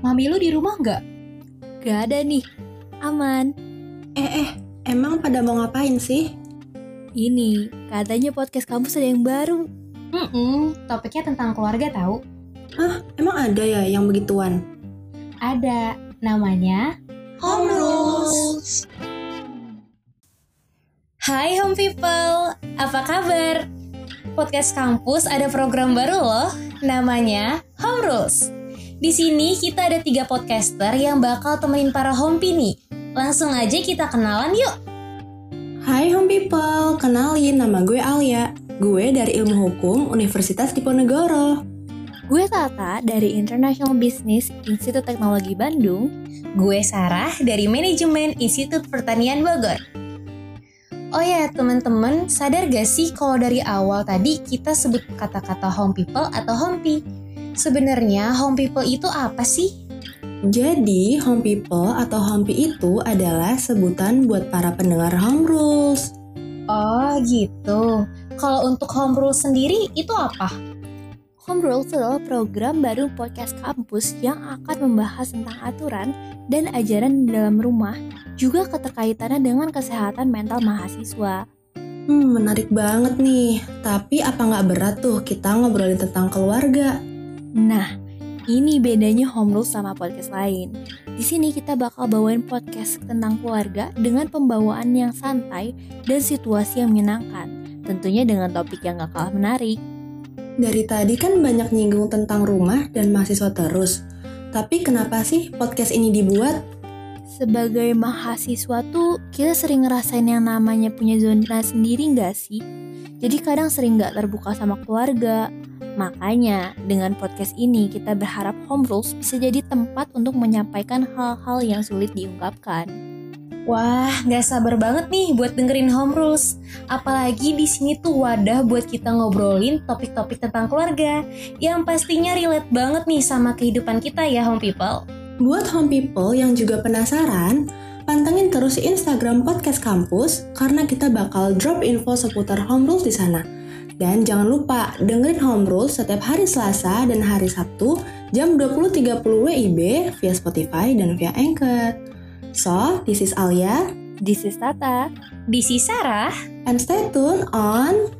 Mami lu di rumah nggak? Gak ada nih. Aman. Eh, eh, emang pada mau ngapain sih? Ini, katanya podcast kampus ada yang baru. Hmm, topiknya tentang keluarga tahu. Hah, emang ada ya yang begituan? Ada, namanya Home Rules. Hai home people, apa kabar? Podcast kampus ada program baru loh, namanya Home Rules. Di sini kita ada tiga podcaster yang bakal temenin para hompi nih. Langsung aja kita kenalan yuk. Hai home people, kenalin nama gue Alia. Gue dari Ilmu Hukum Universitas Diponegoro. Gue Tata dari International Business Institut Teknologi Bandung. Gue Sarah dari Manajemen Institut Pertanian Bogor. Oh ya teman-teman, sadar gak sih kalau dari awal tadi kita sebut kata-kata home people atau hompi? Sebenarnya home people itu apa sih? Jadi, home people atau hompi itu adalah sebutan buat para pendengar home rules. Oh gitu. Kalau untuk home rule sendiri itu apa? Home Rules adalah program baru podcast kampus yang akan membahas tentang aturan dan ajaran di dalam rumah, juga keterkaitannya dengan kesehatan mental mahasiswa. Hmm, menarik banget nih. Tapi apa nggak berat tuh kita ngobrolin tentang keluarga? Nah, ini bedanya Home Rules sama podcast lain. Di sini kita bakal bawain podcast tentang keluarga dengan pembawaan yang santai dan situasi yang menyenangkan. Tentunya dengan topik yang gak kalah menarik. Dari tadi kan banyak nyinggung tentang rumah dan mahasiswa terus. Tapi kenapa sih podcast ini dibuat? Sebagai mahasiswa tuh kita sering ngerasain yang namanya punya zona sendiri gak sih? Jadi kadang sering gak terbuka sama keluarga. Makanya dengan podcast ini kita berharap Home Rules bisa jadi tempat untuk menyampaikan hal-hal yang sulit diungkapkan. Wah, nggak sabar banget nih buat dengerin home rules. Apalagi di sini tuh wadah buat kita ngobrolin topik-topik tentang keluarga yang pastinya relate banget nih sama kehidupan kita ya home people. Buat home people yang juga penasaran, pantengin terus Instagram podcast kampus karena kita bakal drop info seputar home rules di sana. Dan jangan lupa dengerin home rules setiap hari Selasa dan hari Sabtu jam 20.30 WIB via Spotify dan via Anchor. So, this is Alia This is Tata. Di si Sarah, and stay tuned on